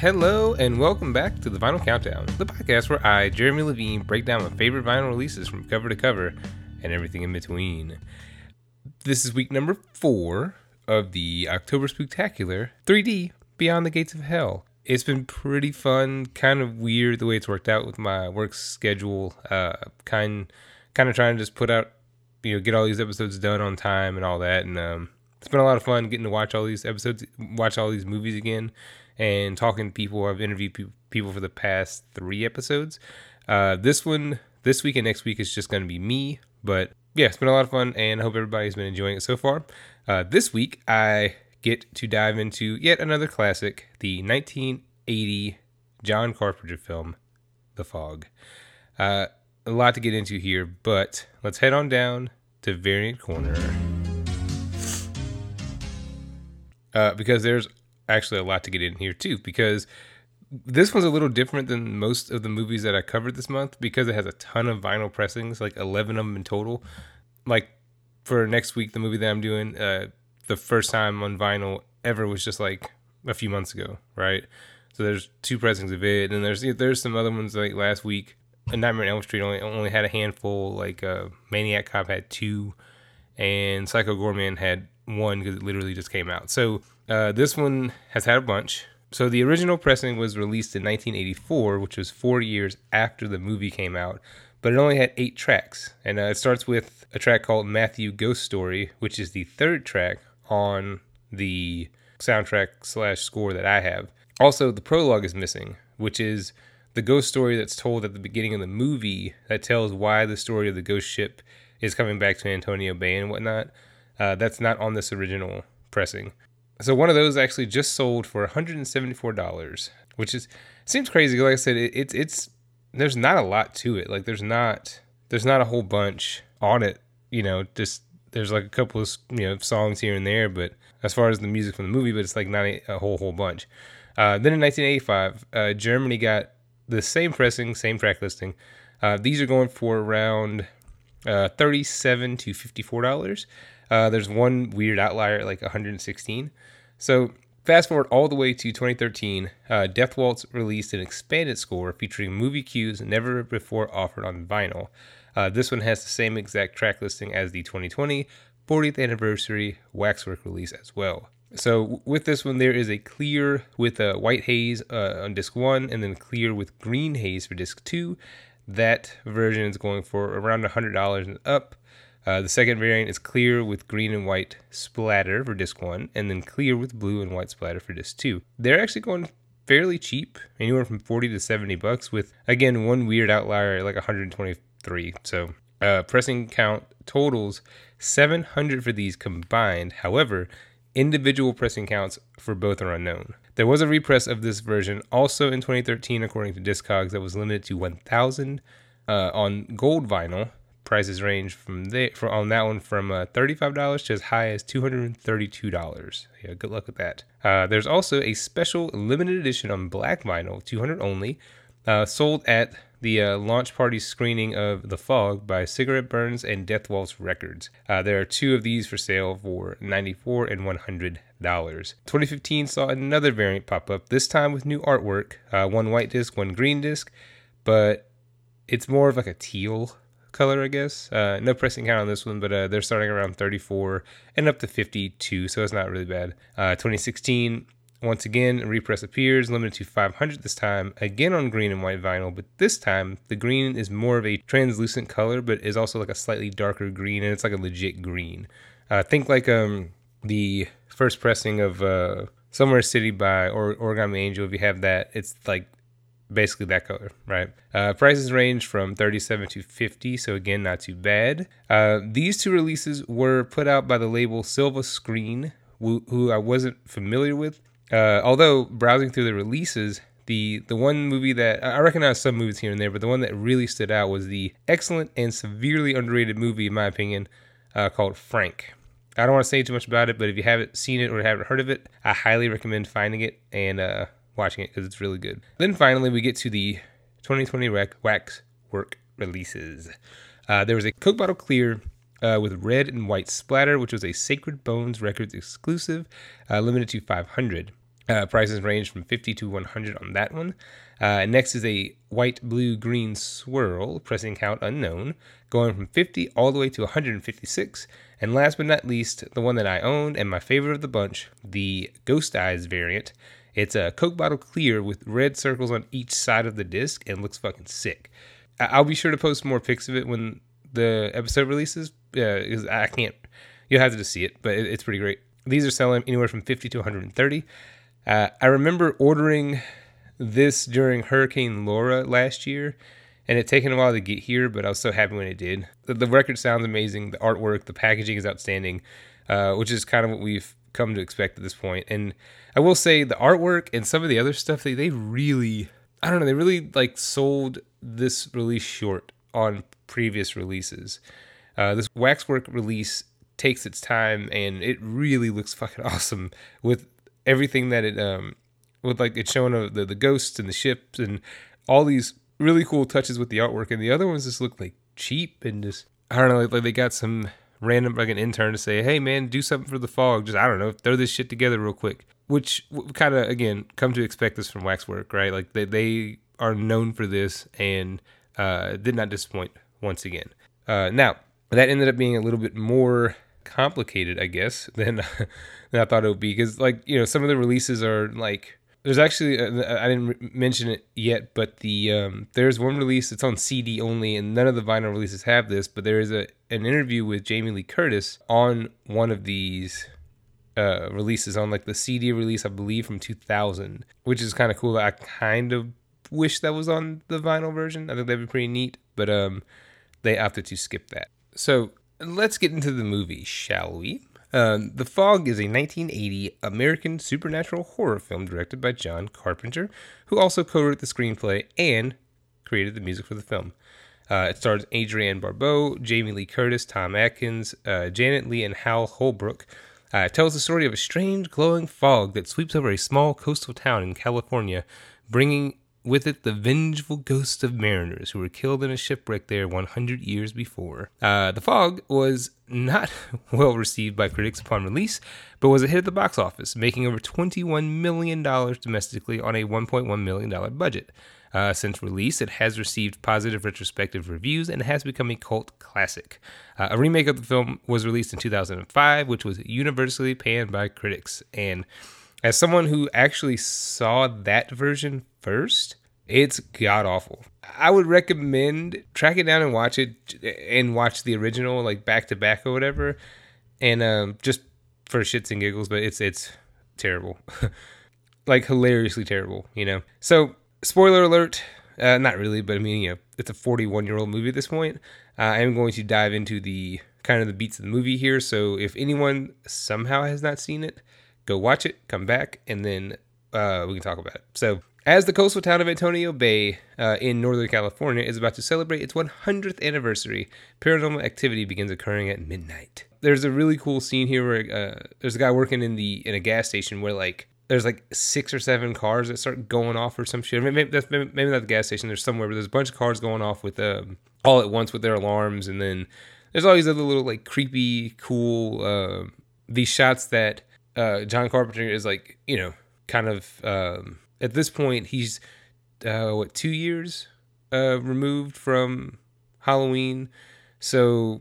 Hello and welcome back to the Vinyl Countdown, the podcast where I, Jeremy Levine, break down my favorite vinyl releases from cover to cover and everything in between. This is week number four of the October Spooktacular 3D Beyond the Gates of Hell. It's been pretty fun, kind of weird the way it's worked out with my work schedule. Uh, kind, kind of trying to just put out, you know, get all these episodes done on time and all that, and um, it's been a lot of fun getting to watch all these episodes, watch all these movies again, and talking to people. I've interviewed pe- people for the past three episodes. Uh, this one, this week and next week is just going to be me, but yeah, it's been a lot of fun, and I hope everybody's been enjoying it so far. Uh, this week, I get to dive into yet another classic, the 1980 John Carpenter film, The Fog. Uh, a lot to get into here, but let's head on down to Variant Corner. Uh, because there's actually a lot to get in here too, because this one's a little different than most of the movies that I covered this month because it has a ton of vinyl pressings, like 11 of them in total. Like for next week, the movie that I'm doing, uh, the first time on vinyl ever was just like a few months ago, right? So there's two pressings of it, and there's there's some other ones like last week. A Nightmare on Elm Street only only had a handful. Like uh, Maniac Cop had two, and Psycho Goreman had one because it literally just came out. So uh, this one has had a bunch. So the original pressing was released in 1984, which was four years after the movie came out, but it only had eight tracks, and uh, it starts with a track called Matthew Ghost Story, which is the third track on the soundtrack slash score that I have. Also, the prologue is missing, which is the ghost story that's told at the beginning of the movie that tells why the story of the ghost ship is coming back to Antonio Bay and whatnot. Uh, that's not on this original pressing. So one of those actually just sold for $174, which is seems crazy. Like I said, it, it's it's there's not a lot to it. Like there's not there's not a whole bunch on it. You know, just there's like a couple of you know songs here and there, but as far as the music from the movie, but it's like not a, a whole whole bunch. Uh, then in 1985, uh, Germany got the same pressing, same track listing. Uh, these are going for around uh, 37 to 54 dollars. Uh, there's one weird outlier like 116. So fast forward all the way to 2013, uh, Death Waltz released an expanded score featuring movie cues never before offered on vinyl. Uh, this one has the same exact track listing as the 2020 40th anniversary Waxwork release as well. So with this one, there is a clear with a white haze uh, on disc one, and then clear with green haze for disc two. That version is going for around $100 and up. Uh, the second variant is clear with green and white splatter for disc one, and then clear with blue and white splatter for disc two. They're actually going fairly cheap, anywhere from 40 to 70 bucks, with again one weird outlier like 123. So uh, pressing count totals 700 for these combined. However, individual pressing counts for both are unknown. There was a repress of this version also in 2013, according to Discogs, that was limited to 1,000 uh, on gold vinyl prices range from there for on that one from uh, $35 to as high as $232 yeah good luck with that. Uh, there's also a special limited edition on black vinyl 200 only uh, sold at the uh, launch party screening of the fog by cigarette burns and death waltz records. Uh, there are two of these for sale for 94 and 100 dollars. 2015 saw another variant pop up this time with new artwork uh, one white disc one green disc but it's more of like a teal color, I guess. Uh, no pressing count on this one, but uh, they're starting around 34 and up to 52, so it's not really bad. Uh, 2016, once again, repress appears, limited to 500 this time, again on green and white vinyl, but this time the green is more of a translucent color, but is also like a slightly darker green, and it's like a legit green. Uh, think like um the first pressing of uh, Somewhere City by or Origami Angel. If you have that, it's like basically that color, right? Uh, prices range from 37 to 50, so again, not too bad. Uh, these two releases were put out by the label Silva Screen, who, who I wasn't familiar with. Uh, although browsing through the releases, the the one movie that I recognize some movies here and there, but the one that really stood out was the excellent and severely underrated movie, in my opinion, uh, called Frank. I don't want to say too much about it, but if you haven't seen it or haven't heard of it, I highly recommend finding it and uh, watching it because it's really good. Then finally, we get to the 2020 wax work releases. Uh, there was a Coke bottle clear uh, with red and white splatter, which was a Sacred Bones Records exclusive, uh, limited to 500. Uh, prices range from 50 to 100 on that one. Uh, next is a white, blue, green swirl, pressing count unknown, going from 50 all the way to 156. And last but not least, the one that I owned and my favorite of the bunch, the Ghost Eyes variant. It's a Coke bottle clear with red circles on each side of the disc and looks fucking sick. I- will be sure to post more pics of it when the episode releases. because I can't, you'll have to just see it, but it's pretty great. These are selling anywhere from 50 to 130. Uh, I remember ordering this during Hurricane Laura last year, and it taken a while to get here, but I was so happy when it did. The, the record sounds amazing. The artwork, the packaging is outstanding, uh, which is kind of what we've come to expect at this point. And I will say the artwork and some of the other stuff they they really I don't know they really like sold this release short on previous releases. Uh, this waxwork release takes its time and it really looks fucking awesome with everything that it um with like it's showing the the ghosts and the ships and all these really cool touches with the artwork, and the other ones just look like cheap and just I don't know, like, like they got some random like an intern to say, "Hey man, do something for the fog." Just I don't know, throw this shit together real quick. Which kind of again come to expect this from Waxwork, right? Like they they are known for this and uh, did not disappoint once again. Uh, now that ended up being a little bit more complicated, I guess, than than I thought it would be because like you know some of the releases are like there's actually uh, I didn't mention it yet, but the um, there's one release it's on CD only, and none of the vinyl releases have this. But there is a an interview with Jamie Lee Curtis on one of these uh, releases on like the CD release, I believe from 2000, which is kind of cool. I kind of wish that was on the vinyl version. I think that'd be pretty neat, but um, they opted to skip that. So let's get into the movie, shall we? Um, the Fog is a 1980 American supernatural horror film directed by John Carpenter, who also co wrote the screenplay and created the music for the film. Uh, it stars Adrienne Barbeau, Jamie Lee Curtis, Tom Atkins, uh, Janet Leigh, and Hal Holbrook. Uh, it tells the story of a strange glowing fog that sweeps over a small coastal town in California, bringing with it the vengeful ghosts of mariners who were killed in a shipwreck there 100 years before. Uh, the Fog was not well received by critics upon release, but was a hit at the box office, making over $21 million domestically on a $1.1 million budget. Uh, since release, it has received positive retrospective reviews and has become a cult classic. Uh, a remake of the film was released in 2005, which was universally panned by critics. And as someone who actually saw that version first, it's god awful. I would recommend track it down and watch it and watch the original like back to back or whatever, and um, just for shits and giggles. But it's it's terrible, like hilariously terrible, you know. So spoiler alert, uh, not really, but I mean you know it's a 41 year old movie at this point. Uh, I am going to dive into the kind of the beats of the movie here. So if anyone somehow has not seen it, go watch it, come back, and then uh, we can talk about it. So, as the coastal town of Antonio Bay uh, in Northern California is about to celebrate its 100th anniversary, paranormal activity begins occurring at midnight. There's a really cool scene here where uh, there's a guy working in the in a gas station where like there's like six or seven cars that start going off or some shit. Maybe that's maybe, not the gas station. There's somewhere, but there's a bunch of cars going off with um, all at once with their alarms, and then there's all these other little like creepy, cool uh, these shots that uh, John Carpenter is like, you know, kind of um, at this point he's uh, what two years uh, removed from Halloween, so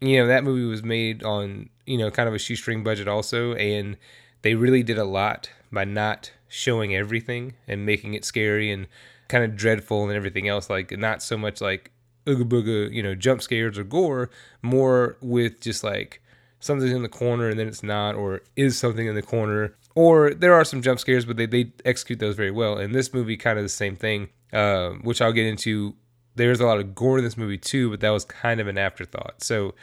you know that movie was made on you know kind of a shoestring budget also, and they really did a lot by not showing everything and making it scary and kind of dreadful and everything else. Like not so much like ooga booga, you know, jump scares or gore, more with just like something's in the corner and then it's not, or is something in the corner. Or there are some jump scares, but they, they execute those very well. And this movie, kind of the same thing, uh, which I'll get into. There's a lot of gore in this movie too, but that was kind of an afterthought. So,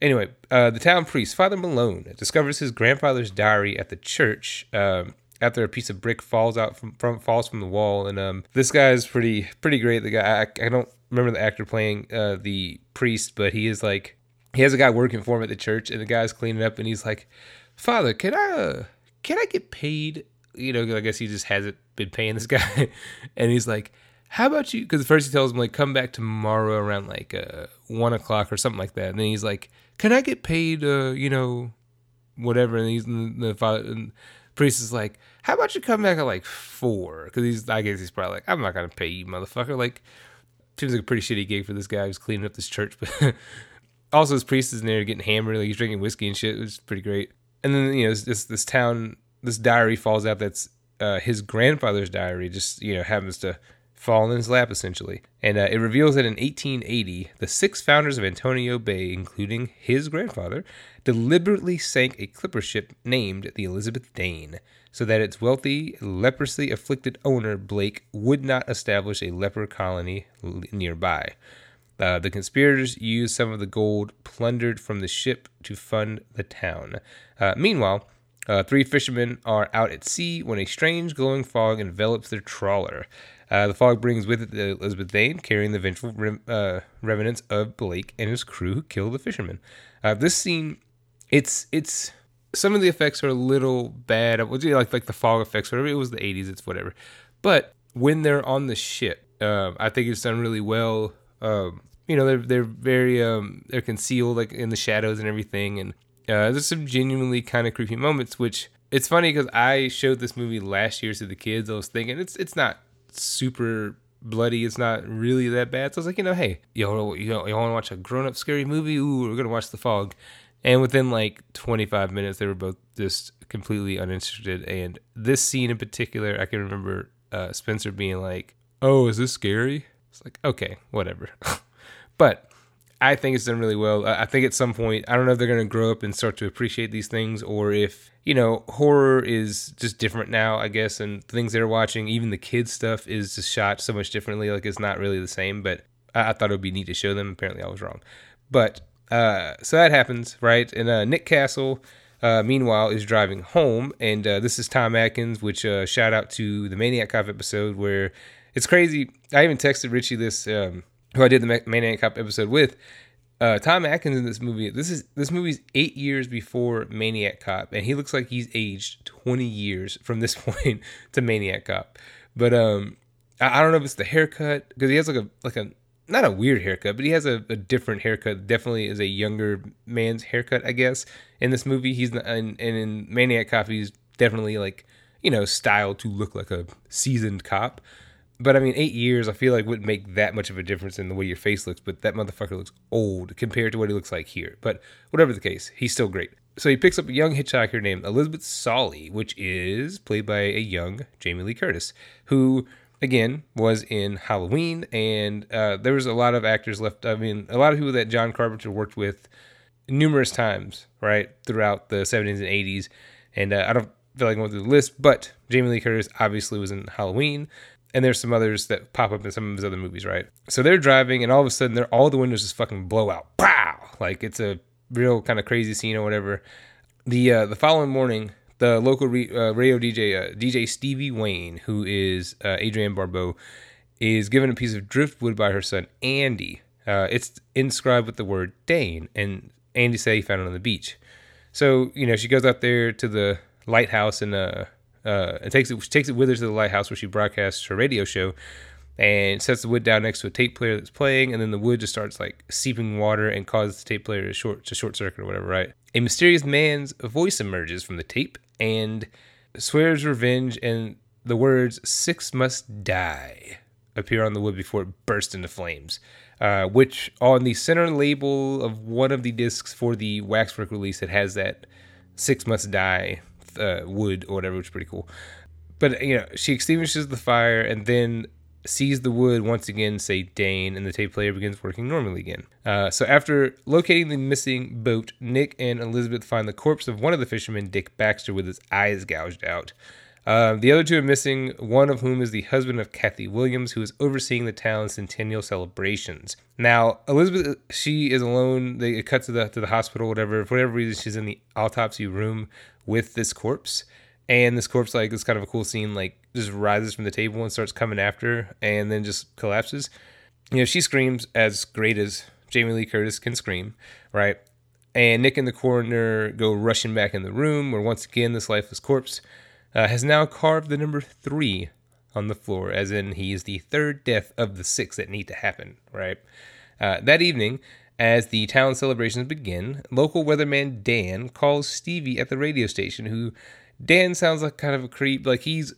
anyway, uh, the town priest, Father Malone, discovers his grandfather's diary at the church. Um, after a piece of brick falls out from, from falls from the wall, and um, this guy is pretty pretty great. The guy I, I don't remember the actor playing uh, the priest, but he is like he has a guy working for him at the church, and the guy's cleaning up, and he's like, "Father, can I uh, can I get paid?" You know, I guess he just hasn't been paying this guy, and he's like, "How about you?" Because first he tells him like, "Come back tomorrow around like uh, one o'clock or something like that," and then he's like, "Can I get paid?" Uh, you know, whatever. And he's and the father. And Priest is like, "How about you come back at like four? Because he's, I guess he's probably like, "I'm not gonna pay you, motherfucker." Like, seems like a pretty shitty gig for this guy who's cleaning up this church. But also, his priest is in there getting hammered, like he's drinking whiskey and shit. It was pretty great. And then you know, this this town, this diary falls out. That's uh, his grandfather's diary. Just you know, happens to fall in his lap essentially. And uh, it reveals that in 1880, the six founders of Antonio Bay, including his grandfather, deliberately sank a clipper ship named the Elizabeth Dane so that its wealthy, leprosy afflicted owner, Blake, would not establish a leper colony nearby. Uh, the conspirators used some of the gold plundered from the ship to fund the town. Uh, meanwhile, uh, three fishermen are out at sea when a strange glowing fog envelops their trawler. Uh, the fog brings with it the Elizabeth Dane, carrying the vengeful rem- uh, remnants of Blake and his crew who killed the fishermen. Uh, this scene, it's it's some of the effects are a little bad. Like like the fog effects, whatever. It was the '80s. It's whatever. But when they're on the ship, um, I think it's done really well. Um, you know, they're they're very um, they're concealed like in the shadows and everything, and uh, there's some genuinely kind of creepy moments. Which it's funny because I showed this movie last year to the kids. I was thinking it's it's not super bloody. It's not really that bad. So I was like, you know, hey, yo, you know, you want to watch a grown up scary movie? Ooh, we're gonna watch The Fog. And within like 25 minutes, they were both just completely uninterested. And this scene in particular, I can remember uh, Spencer being like, "Oh, is this scary?" It's like, okay, whatever. but I think it's done really well. I think at some point, I don't know if they're going to grow up and start to appreciate these things or if, you know, horror is just different now, I guess, and things they're watching, even the kids' stuff is just shot so much differently. Like it's not really the same, but I, I thought it would be neat to show them. Apparently, I was wrong. But uh, so that happens, right? And uh, Nick Castle, uh, meanwhile, is driving home, and uh, this is Tom Atkins, which uh, shout out to the Maniac Cop episode where it's crazy. I even texted Richie this. Um, who I did the Maniac Cop episode with, uh, Tom Atkins in this movie. This is this movie's eight years before Maniac Cop, and he looks like he's aged twenty years from this point to Maniac Cop. But um, I, I don't know if it's the haircut because he has like a like a not a weird haircut, but he has a, a, different haircut. Definitely is a younger man's haircut, I guess. In this movie, he's not, and, and in Maniac Cop, he's definitely like you know styled to look like a seasoned cop. But I mean, eight years, I feel like wouldn't make that much of a difference in the way your face looks. But that motherfucker looks old compared to what he looks like here. But whatever the case, he's still great. So he picks up a young hitchhiker named Elizabeth Solley, which is played by a young Jamie Lee Curtis, who again was in Halloween. And uh, there was a lot of actors left. I mean, a lot of people that John Carpenter worked with numerous times, right, throughout the 70s and 80s. And uh, I don't feel like going through the list, but Jamie Lee Curtis obviously was in Halloween and there's some others that pop up in some of his other movies, right? So they're driving, and all of a sudden, they're all the windows just fucking blow out, pow! Like it's a real kind of crazy scene or whatever. The uh, the following morning, the local re- uh, radio DJ uh, DJ Stevie Wayne, who is uh, Adrienne Barbeau, is given a piece of driftwood by her son Andy. Uh, it's inscribed with the word Dane, and Andy said he found it on the beach. So you know she goes out there to the lighthouse and uh uh, and takes it takes it with her to the lighthouse where she broadcasts her radio show, and sets the wood down next to a tape player that's playing, and then the wood just starts like seeping water and causes the tape player to short to short circuit or whatever. Right? A mysterious man's voice emerges from the tape and swears revenge, and the words "six must die" appear on the wood before it bursts into flames. Uh, which on the center label of one of the discs for the Waxwork release, it has that six must die uh, wood or whatever, which is pretty cool. But you know, she extinguishes the fire and then sees the wood once again say Dane, and the tape player begins working normally again. Uh, so after locating the missing boat, Nick and Elizabeth find the corpse of one of the fishermen, Dick Baxter, with his eyes gouged out. Uh, the other two are missing, one of whom is the husband of Kathy Williams, who is overseeing the town's centennial celebrations. Now, Elizabeth, she is alone. They cut to the to the hospital, whatever. For whatever reason, she's in the autopsy room with this corpse. And this corpse, like, is kind of a cool scene, like, just rises from the table and starts coming after, and then just collapses. You know, she screams as great as Jamie Lee Curtis can scream, right? And Nick and the coroner go rushing back in the room, where once again this lifeless corpse uh, has now carved the number three on the floor, as in he is the third death of the six that need to happen, right? Uh, that evening, as the town celebrations begin, local weatherman Dan calls Stevie at the radio station, who Dan sounds like kind of a creep. Like he's,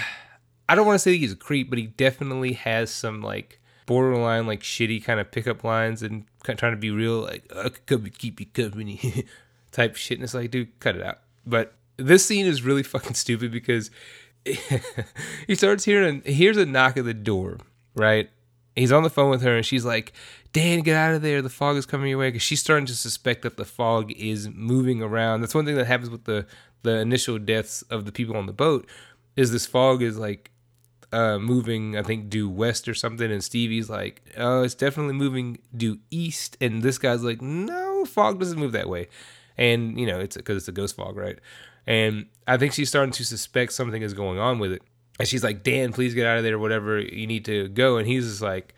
I don't want to say he's a creep, but he definitely has some like borderline like shitty kind of pickup lines and trying to be real like I could come keep you company type shit. And it's like, dude, cut it out. But this scene is really fucking stupid because he starts hearing here's a knock at the door, right? He's on the phone with her and she's like, Dan, get out of there. The fog is coming your way. Because she's starting to suspect that the fog is moving around. That's one thing that happens with the, the initial deaths of the people on the boat is this fog is like uh, moving, I think, due west or something. And Stevie's like, oh, it's definitely moving due east. And this guy's like, no, fog doesn't move that way. And, you know, it's because it's a ghost fog, right? And I think she's starting to suspect something is going on with it. And she's like, Dan, please get out of there, whatever you need to go. And he's just like,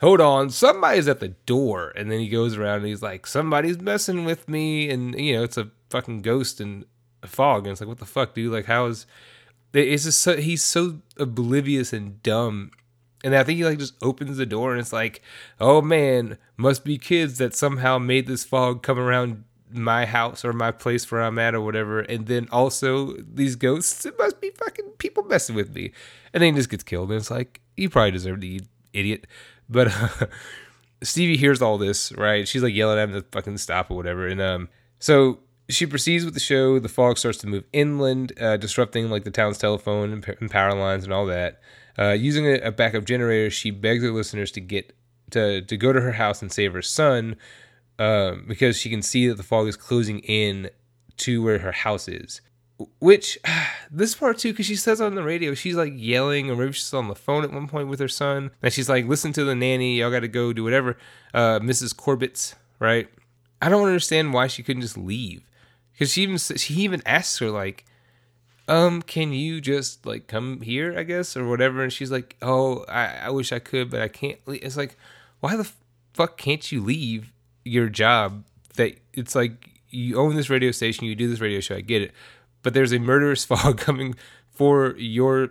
hold on, somebody's at the door. And then he goes around and he's like, somebody's messing with me. And, you know, it's a fucking ghost and a fog. And it's like, what the fuck, dude? Like, how is. It's just so, he's so oblivious and dumb. And I think he like just opens the door and it's like, oh man, must be kids that somehow made this fog come around my house or my place where I'm at or whatever. And then also these ghosts, it must be fucking people messing with me. And then he just gets killed. And it's like, you probably deserve to, you idiot. But uh, Stevie hears all this, right? She's like yelling at him to fucking stop or whatever. And um, so she proceeds with the show. The fog starts to move inland, uh, disrupting like the town's telephone and, and power lines and all that. Uh, using a, a backup generator, she begs her listeners to get to to go to her house and save her son, um, because she can see that the fog is closing in to where her house is. Which this part too, because she says on the radio, she's like yelling, or maybe she's on the phone at one point with her son, and she's like, "Listen to the nanny, y'all got to go do whatever." Uh, Mrs. Corbett's right. I don't understand why she couldn't just leave, because she even she even asks her like, "Um, can you just like come here, I guess, or whatever?" And she's like, "Oh, I, I wish I could, but I can't." It's like, why the fuck can't you leave your job that it's like you own this radio station, you do this radio show, I get it. But there's a murderous fog coming for your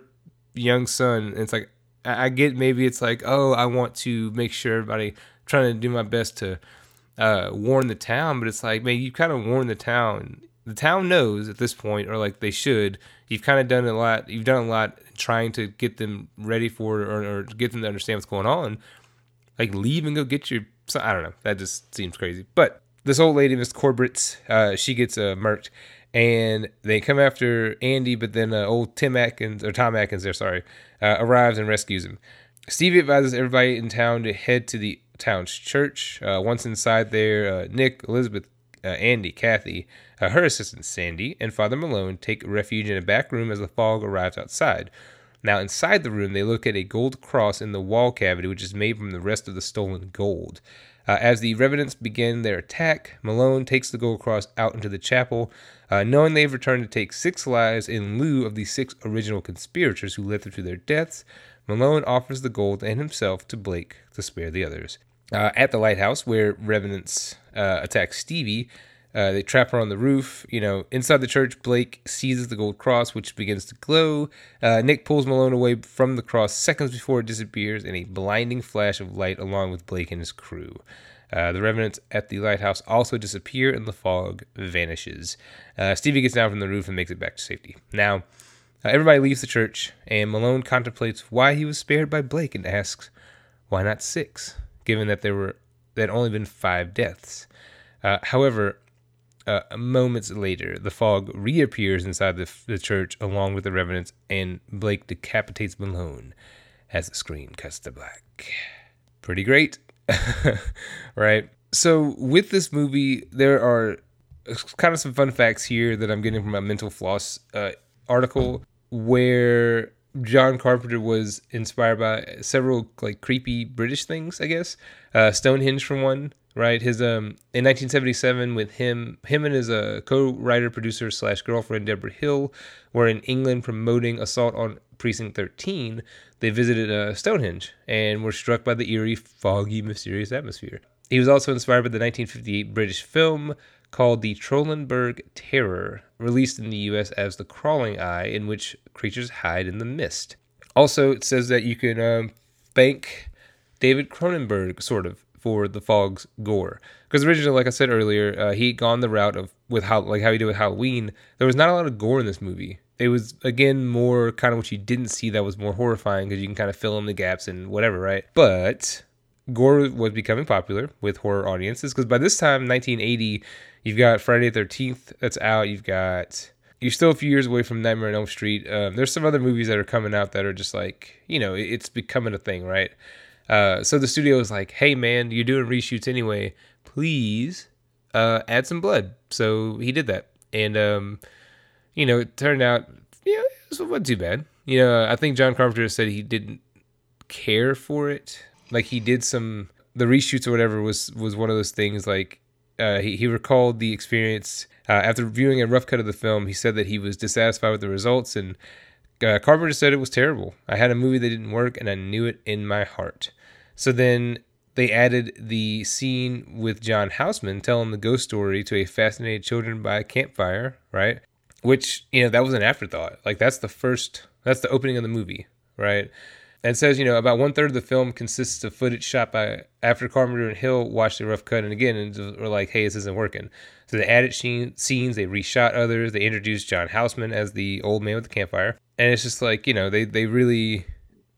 young son. And it's like, I get maybe it's like, oh, I want to make sure everybody, trying to do my best to uh, warn the town. But it's like, man, you kind of warn the town. The town knows at this point, or like they should. You've kind of done a lot. You've done a lot trying to get them ready for or, or get them to understand what's going on. Like, leave and go get your so I don't know. That just seems crazy. But this old lady, Miss Corbett, uh, she gets uh, murked, and they come after Andy. But then uh, old Tim Atkins or Tom Atkins, there, sorry, uh, arrives and rescues him. Stevie advises everybody in town to head to the town's church. Uh, once inside there, uh, Nick, Elizabeth, uh, Andy, Kathy, uh, her assistant Sandy, and Father Malone take refuge in a back room as the fog arrives outside. Now, inside the room, they look at a gold cross in the wall cavity, which is made from the rest of the stolen gold. Uh, as the revenants begin their attack, Malone takes the gold cross out into the chapel, uh, knowing they've returned to take six lives in lieu of the six original conspirators who led them to their deaths. Malone offers the gold and himself to Blake to spare the others. Uh, at the lighthouse, where revenants uh, attack Stevie, uh, they trap her on the roof. You know, inside the church, Blake seizes the gold cross, which begins to glow. Uh, Nick pulls Malone away from the cross seconds before it disappears in a blinding flash of light, along with Blake and his crew. Uh, the revenants at the lighthouse also disappear, and the fog vanishes. Uh, Stevie gets down from the roof and makes it back to safety. Now, uh, everybody leaves the church, and Malone contemplates why he was spared by Blake and asks, "Why not six? Given that there were that only been five deaths." Uh, however, uh, moments later, the fog reappears inside the, the church along with the revenants, and Blake decapitates Malone as the screen cuts to black. Pretty great, right? So, with this movie, there are kind of some fun facts here that I'm getting from a mental floss uh, article where John Carpenter was inspired by several like creepy British things, I guess. Uh, Stonehenge, for one, right? His um in 1977 with him him and his uh, co-writer producer slash girlfriend Debra Hill were in England promoting Assault on Precinct 13. They visited uh, Stonehenge and were struck by the eerie, foggy, mysterious atmosphere. He was also inspired by the 1958 British film called The Trollenberg Terror, released in the US as The Crawling Eye, in which creatures hide in the mist. Also, it says that you can um, thank David Cronenberg, sort of, for the Fog's gore. Because originally, like I said earlier, uh, he'd gone the route of with how like how he did with Halloween, there was not a lot of gore in this movie. It was again more kind of what you didn't see that was more horrifying because you can kind of fill in the gaps and whatever, right? But gore was becoming popular with horror audiences because by this time, 1980, you've got Friday the 13th that's out. You've got you're still a few years away from Nightmare on Elm Street. Um, there's some other movies that are coming out that are just like you know it's becoming a thing, right? Uh, so the studio is like, hey man, you're doing reshoots anyway. Please uh, add some blood. So he did that, and um, you know it turned out yeah it wasn't too bad. You know I think John Carpenter said he didn't care for it. Like he did some the reshoots or whatever was was one of those things like uh, he, he recalled the experience uh, after viewing a rough cut of the film. He said that he was dissatisfied with the results, and uh, Carpenter said it was terrible. I had a movie that didn't work, and I knew it in my heart. So then they added the scene with John Houseman telling the ghost story to a fascinated children by a campfire, right? Which you know that was an afterthought. Like that's the first, that's the opening of the movie, right? And says, you know, about one third of the film consists of footage shot by after Carpenter and Hill watched the rough cut and again and were like, hey, this isn't working. So they added scenes, they reshot others, they introduced John Houseman as the old man with the campfire, and it's just like you know they they really.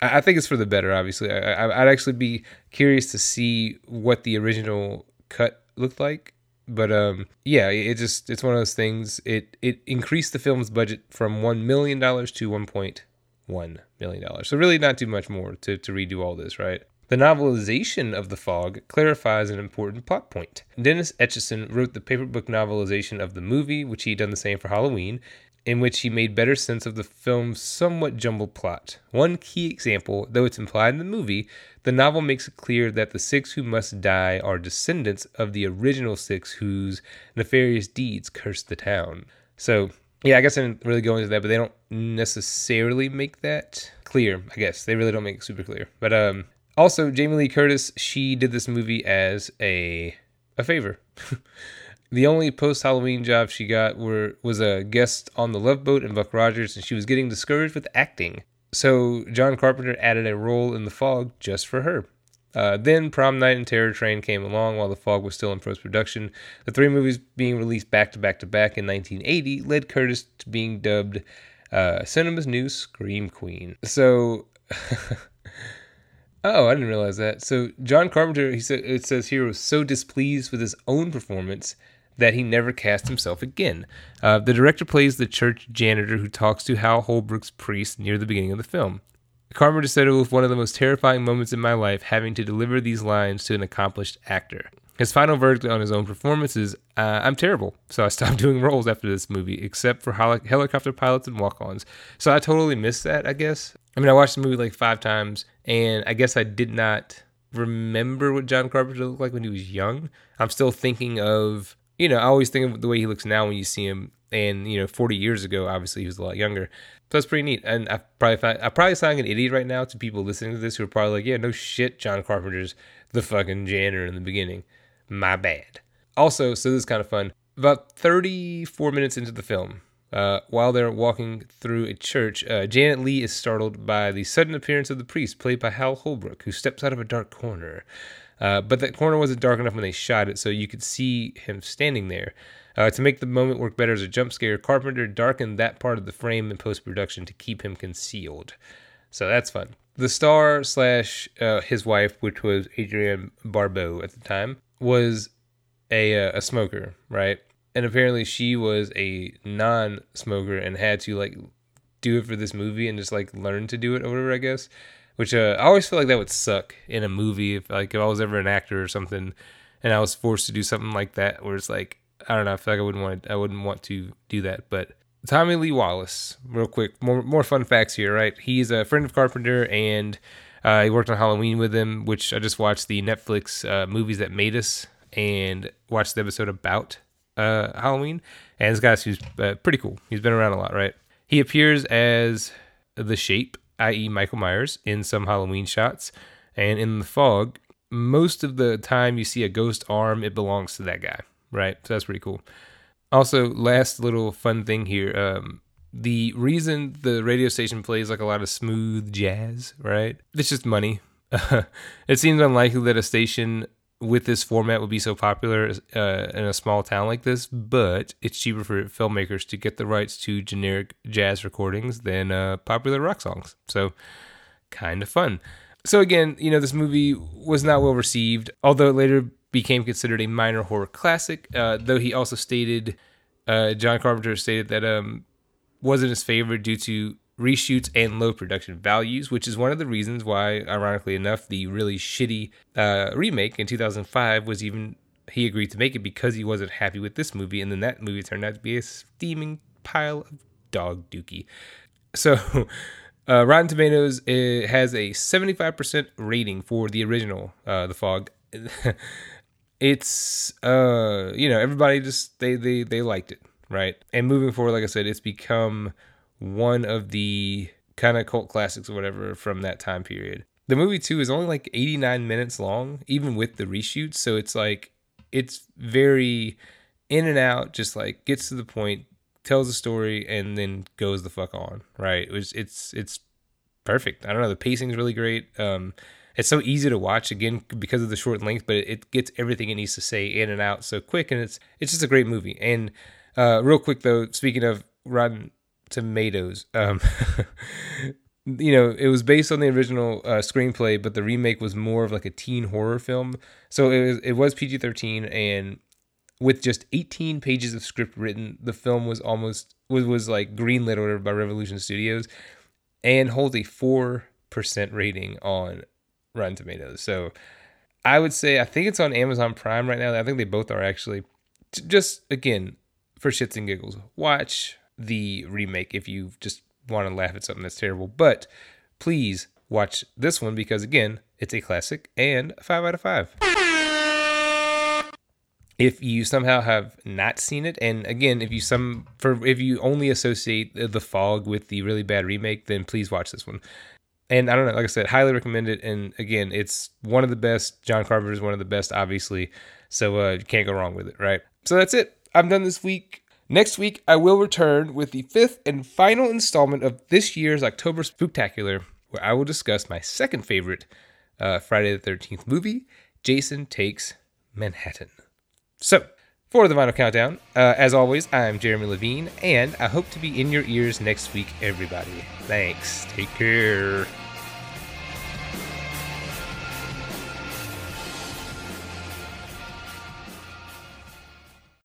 I think it's for the better. Obviously, I, I'd actually be curious to see what the original cut looked like but um yeah it just it's one of those things it it increased the film's budget from one million dollars to one point one million dollars so really not too much more to, to redo all this right the novelization of The Fog clarifies an important plot point. Dennis Etchison wrote the paperback novelization of the movie, which he had done the same for Halloween, in which he made better sense of the film's somewhat jumbled plot. One key example, though it's implied in the movie, the novel makes it clear that the six who must die are descendants of the original six whose nefarious deeds cursed the town. So, yeah, I guess I didn't really go into that, but they don't necessarily make that clear. I guess they really don't make it super clear. But um, also, Jamie Lee Curtis, she did this movie as a a favor. the only post Halloween job she got were was a guest on the Love Boat and Buck Rogers, and she was getting discouraged with acting. So John Carpenter added a role in The Fog just for her. Uh, then Prom Night and Terror Train came along while The Fog was still in post production. The three movies being released back to back to back in 1980 led Curtis to being dubbed uh, cinema's new Scream Queen. So. Oh, I didn't realize that. So John Carpenter, he said it says here was so displeased with his own performance that he never cast himself again. Uh, the director plays the church janitor who talks to Hal Holbrook's priest near the beginning of the film. Said it was one of the most terrifying moments in my life having to deliver these lines to an accomplished actor. His final verdict on his own performance is uh, I'm terrible, so I stopped doing roles after this movie, except for hel- helicopter pilots and walk ons. So I totally missed that, I guess. I mean, I watched the movie like five times, and I guess I did not remember what John Carpenter looked like when he was young. I'm still thinking of, you know, I always think of the way he looks now when you see him, and you know, 40 years ago, obviously he was a lot younger. So that's pretty neat. And I probably I probably sound like an idiot right now to people listening to this who are probably like, yeah, no shit, John Carpenter's the fucking janitor in the beginning. My bad. Also, so this is kind of fun. About 34 minutes into the film, uh, while they're walking through a church, uh, Janet Leigh is startled by the sudden appearance of the priest, played by Hal Holbrook, who steps out of a dark corner. Uh, but that corner wasn't dark enough when they shot it, so you could see him standing there. Uh, to make the moment work better as a jump scare, Carpenter darkened that part of the frame in post production to keep him concealed. So that's fun. The star slash uh, his wife, which was Adrienne Barbeau at the time, was a uh, a smoker, right? and apparently she was a non-smoker and had to like do it for this movie and just like learn to do it or whatever I guess. Which uh, I always feel like that would suck in a movie if like if I was ever an actor or something and I was forced to do something like that where it's like I don't know I feel like I wouldn't want I wouldn't want to do that but Tommy Lee Wallace real quick more more fun facts here right he's a friend of Carpenter and uh, he worked on Halloween with him which I just watched the Netflix uh, movies that made us and watched the episode about uh, Halloween, and this guy's who's uh, pretty cool. He's been around a lot, right? He appears as the Shape, i.e., Michael Myers, in some Halloween shots, and in the fog. Most of the time, you see a ghost arm, it belongs to that guy, right? So that's pretty cool. Also, last little fun thing here. Um, the reason the radio station plays like a lot of smooth jazz, right? It's just money. it seems unlikely that a station with this format would be so popular uh, in a small town like this, but it's cheaper for filmmakers to get the rights to generic jazz recordings than uh, popular rock songs. So, kind of fun. So, again, you know, this movie was not well received, although it later became considered a minor horror classic, uh, though he also stated, uh, John Carpenter stated that um, wasn't his favorite due to reshoots and low production values, which is one of the reasons why, ironically enough, the really shitty uh, remake in 2005 was even he agreed to make it because he wasn't happy with this movie, and then that movie turned out to be a steaming pile of dog dookie. So, uh, Rotten Tomatoes has a 75% rating for the original, uh, The Fog. it's uh, you know everybody just they they they liked it, right? And moving forward, like I said, it's become one of the kind of cult classics or whatever from that time period. The movie too is only like 89 minutes long, even with the reshoots. So it's like it's very in and out, just like gets to the point, tells a story, and then goes the fuck on. Right? It was, it's it's perfect. I don't know. The pacing is really great. Um, it's so easy to watch again because of the short length, but it gets everything it needs to say in and out so quick, and it's it's just a great movie. And uh, real quick though, speaking of Rotten Tomatoes. Um, you know, it was based on the original uh, screenplay, but the remake was more of like a teen horror film. So it was it was PG thirteen, and with just eighteen pages of script written, the film was almost was was like greenlit or by Revolution Studios, and holds a four percent rating on Rotten Tomatoes. So I would say I think it's on Amazon Prime right now. I think they both are actually. Just again for shits and giggles, watch the remake if you just want to laugh at something that's terrible. But please watch this one because again, it's a classic and a five out of five. If you somehow have not seen it, and again, if you some for if you only associate the fog with the really bad remake, then please watch this one. And I don't know, like I said, highly recommend it. And again, it's one of the best. John Carpenter is one of the best, obviously. So uh, you can't go wrong with it, right? So that's it. I'm done this week. Next week, I will return with the fifth and final installment of this year's October Spooktacular, where I will discuss my second favorite uh, Friday the 13th movie, Jason Takes Manhattan. So, for the final countdown, uh, as always, I'm Jeremy Levine, and I hope to be in your ears next week, everybody. Thanks. Take care.